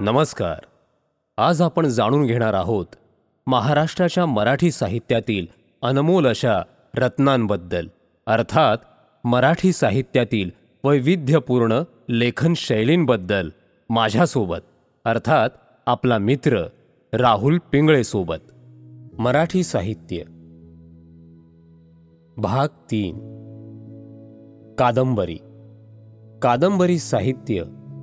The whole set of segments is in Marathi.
नमस्कार. आज आपण जाणून घेणार आहोत महाराष्ट्राच्या मराठी साहित्यातील अनमोल अशा रत्नांबद्दल. अर्थात मराठी साहित्यातील वैविध्यपूर्ण लेखन शैलींबद्दल माझ्यासोबत. अर्थात आपला मित्र राहुल पिंगळेसोबत. मराठी साहित्य. भाग तीन. कादंबरी. कादंबरी साहित्य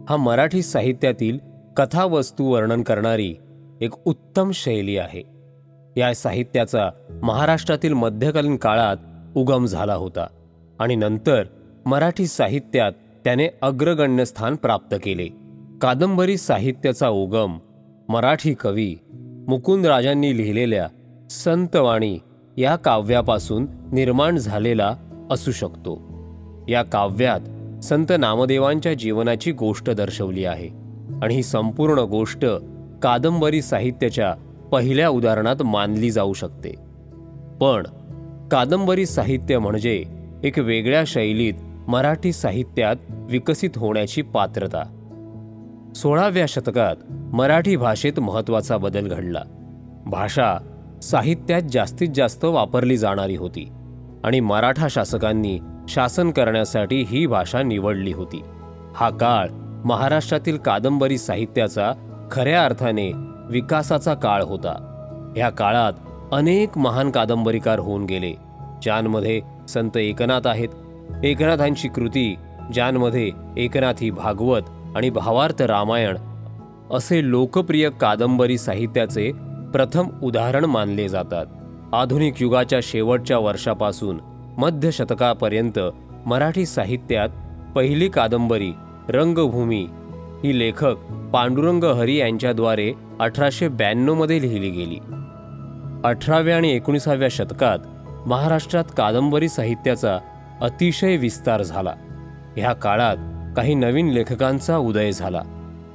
हा मराठी साहित्यातील कथावस्तू वर्णन करणारी एक उत्तम शैली आहे. या साहित्याचा महाराष्ट्रातील मध्यकालीन काळात उगम झाला होता आणि नंतर मराठी साहित्यात त्याने अग्रगण्य स्थान प्राप्त केले. कादंबरी साहित्याचा उगम मराठी कवी मुकुंदराजांनी लिहिलेल्या संतवाणी या काव्यापासून निर्माण झालेला असू शकतो. या काव्यात संत नामदेवांच्या जीवनाची गोष्ट दर्शवली आहे. आणि ही संपूर्ण गोष्ट कादंबरी साहित्याच्या पहिल्या उदाहरणात मानली जाऊ शकते. पण कादंबरी साहित्य म्हणजे एक वेगळ्या शैलीत मराठी साहित्यात विकसित होण्याची पात्रता. सोळाव्या शतकात मराठी भाषेत महत्त्वाचा बदल घडला. भाषा साहित्यात जास्तीत जास्त वापरली जाणारी होती आणि मराठा शासकांनी शासन करण्यासाठी ही भाषा निवडली होती. हा काळ महाराष्ट्रातील कादंबरी साहित्याचा खऱ्या अर्थाने विकासाचा काळ होता. ह्या काळात अनेक महान कादंबरीकार होऊन गेले ज्यांमध्ये संत एकनाथ आहेत. एकनाथांची कृती ज्यांमध्ये एकनाथी भागवत आणि भावार्थ रामायण असे लोकप्रिय कादंबरी साहित्याचे प्रथम उदाहरण मानले जातात. आधुनिक युगाच्या शेवटच्या वर्षापासून मध्य शतकापर्यंत मराठी साहित्यात पहिली कादंबरी रंगभूमी. ही लेखक पांडुरंग हरी यांच्याद्वारे अठराशे ब्याण्णवमध्ये लिहिली गेली. अठराव्या आणि एकोणीसाव्या शतकात महाराष्ट्रात कादंबरी साहित्याचा अतिशय विस्तार झाला. ह्या काळात काही नवीन लेखकांचा उदय झाला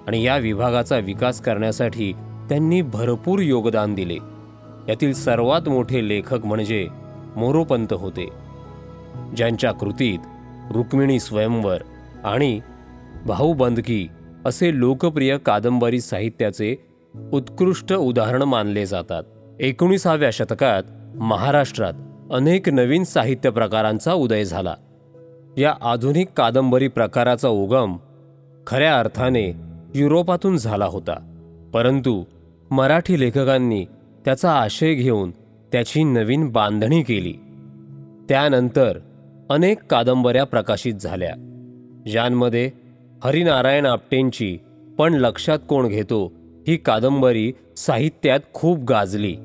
आणि या विभागाचा विकास करण्यासाठी त्यांनी भरपूर योगदान दिले. यातील सर्वात मोठे लेखक म्हणजे मोरोपंत होते. ज्यांच्या कृतीत रुक्मिणी स्वयंवर आणि भाऊबंदकी असे लोकप्रिय कादंबरी साहित्याचे उत्कृष्ट उदाहरण मानले जातात. एकोणीसाव्या शतकात महाराष्ट्रात अनेक नवीन साहित्य प्रकारांचा उदय झाला. या आधुनिक कादंबरी प्रकाराचा उगम खऱ्या अर्थाने युरोपातून झाला होता. परंतु मराठी लेखकांनी त्याचा आशय घेऊन त्याची नवीन बांधणी केली. त्यानंतर अनेक कादंबऱ्या प्रकाशित झाल्या. ज्यांमध्ये हरिनारायण आपटेंची पण लक्षात कोण घेतो ही कादंबरी साहित्यात खूप गाजली.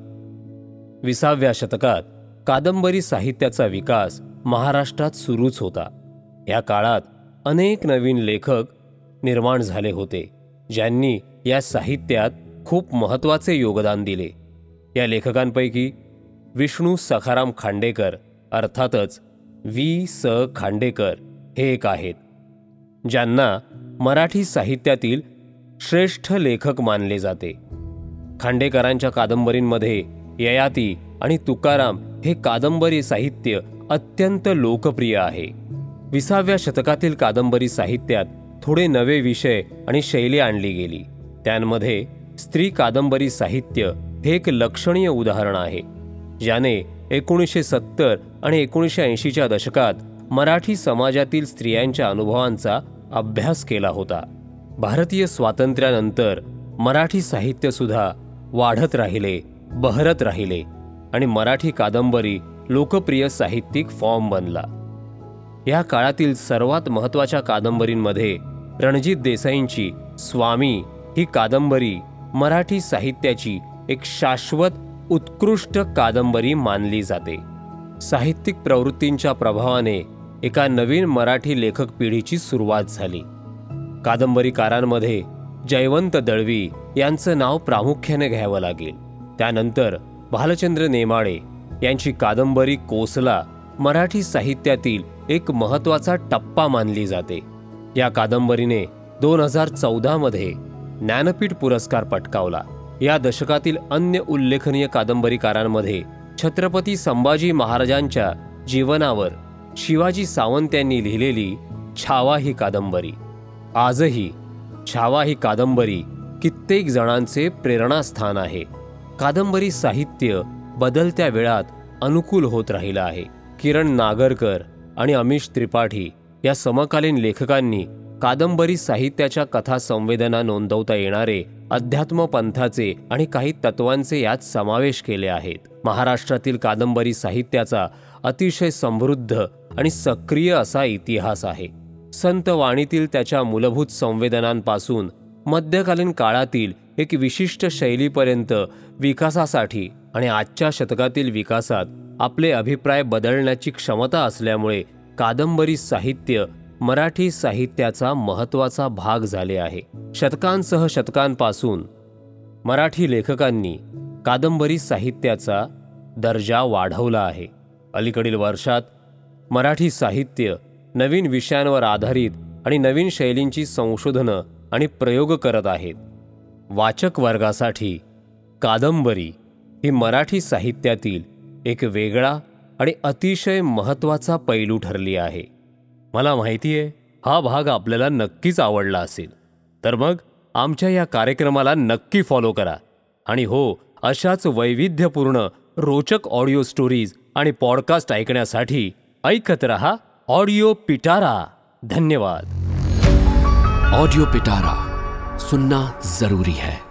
विसाव्या शतकात कादंबरी साहित्याचा विकास महाराष्ट्रात सुरूच होता. या काळात अनेक नवीन लेखक निर्माण झाले होते ज्यांनी या साहित्यात खूप महत्त्वाचे योगदान दिले. या लेखकांपैकी विष्णू सखाराम खांडेकर अर्थातच वी स खांडेकर हे एक आहेत. ज्यांना मराठी साहित्यातील श्रेष्ठ लेखक मानले जाते. खांडेकरांच्या कादंबरींमध्ये ययाती आणि तुकाराम हे कादंबरी साहित्य अत्यंत लोकप्रिय आहे. विसाव्या शतकातील कादंबरी साहित्यात थोडे नवे विषय आणि शैली आणली गेली. त्यांमध्ये स्त्री कादंबरी साहित्य हे एक लक्षणीय उदाहरण आहे ज्याने एकोणीसशे सत्तर आणि एकोणीसशे ऐंशीच्या दशकात मराठी समाजातील स्त्रियांच्या अनुभवांचा अभ्यास केला होता. भारतीय स्वातंत्र्यानंतर मराठी साहित्यसुद्धा वाढत राहिले बहरत राहिले आणि मराठी कादंबरी लोकप्रिय साहित्यिक फॉर्म बनला. या काळातील सर्वात महत्त्वाच्या कादंबरींमध्ये रणजित देसाईंची स्वामी ही कादंबरी मराठी साहित्याची एक शाश्वत उत्कृष्ट कादंबरी मानली जाते. साहित्यिक प्रवृत्तींच्या प्रभावाने एका नवीन मराठी लेखक पिढीची सुरुवात झाली. कादंबरीकारांमध्ये जयवंत दळवी यांचं नाव प्रामुख्याने घ्यावं लागेल. त्यानंतर भालचंद्र नेमाडे यांची कादंबरी कोसला मराठी साहित्यातील एक महत्त्वाचा टप्पा मानली जाते. या कादंबरीने दोन हजार चौदामध्ये ज्ञानपीठ पुरस्कार पटकावला. या दशकातील अन्य उल्लेखनीय कादंबरीकारांमध्ये छत्रपती संभाजी महाराजांच्या जीवनावर शिवाजी सावंत यांनी लिहिलेली छावा ही कादंबरी. आजही छावा ही कादंबरी कित्येक जणांचे प्रेरणास्थान आहे. कादंबरी साहित्य बदलत्या वेळात अनुकूल होत राहिलं आहे. किरण नागरकर आणि अमिश त्रिपाठी या समकालीन लेखकांनी कादंबरी साहित्याच्या कथा संवेदना नोंदवता येणारे अध्यात्म पंथाचे आणि काही तत्वांचे यात समावेश केले आहेत. महाराष्ट्रातील कादंबरी साहित्याचा अतिशय समृद्ध आणि सक्रिय असा इतिहास आहे. संत वाणीतील त्याच्या मूलभूत संवेदनांपासून मध्यकालीन काळातील एक विशिष्ट शैलीपर्यंत विकासासाठी आणि आजच्या शतकातील विकासात आपले अभिप्राय बदलण्याची क्षमता असल्यामुळे कादंबरी साहित्य मराठी साहित्याचा महत्त्वाचा भाग झाले आहे. शतकांसह शतकांपासून मराठी लेखकांनी कादंबरी साहित्याचा दर्जा वाढवला आहे. अलीकडील वर्षात मराठी साहित्य नवीन विषयांवर आधारित आणि नवीन शैलींची संशोधनं आणि प्रयोग करत आहेत. वाचक वर्गासाठी कादंबरी ही मराठी साहित्यातील एक वेगळा आणि अतिशय महत्त्वाचा पैलू ठरली आहे. मला माहिती आहे हा भाग आपल्याला नक्कीच आवडला असेल. तर मग आमच्या या कार्यक्रमाला नक्की फॉलो करा. आणि हो अशाच वैविध्यपूर्ण रोचक ऑडिओ स्टोरीज आणि पॉडकास्ट ऐकण्यासाठी ऐकत रहा ऑडिओ पिटारा. धन्यवाद. ऑडियो पिटारा सुनना जरूरी है।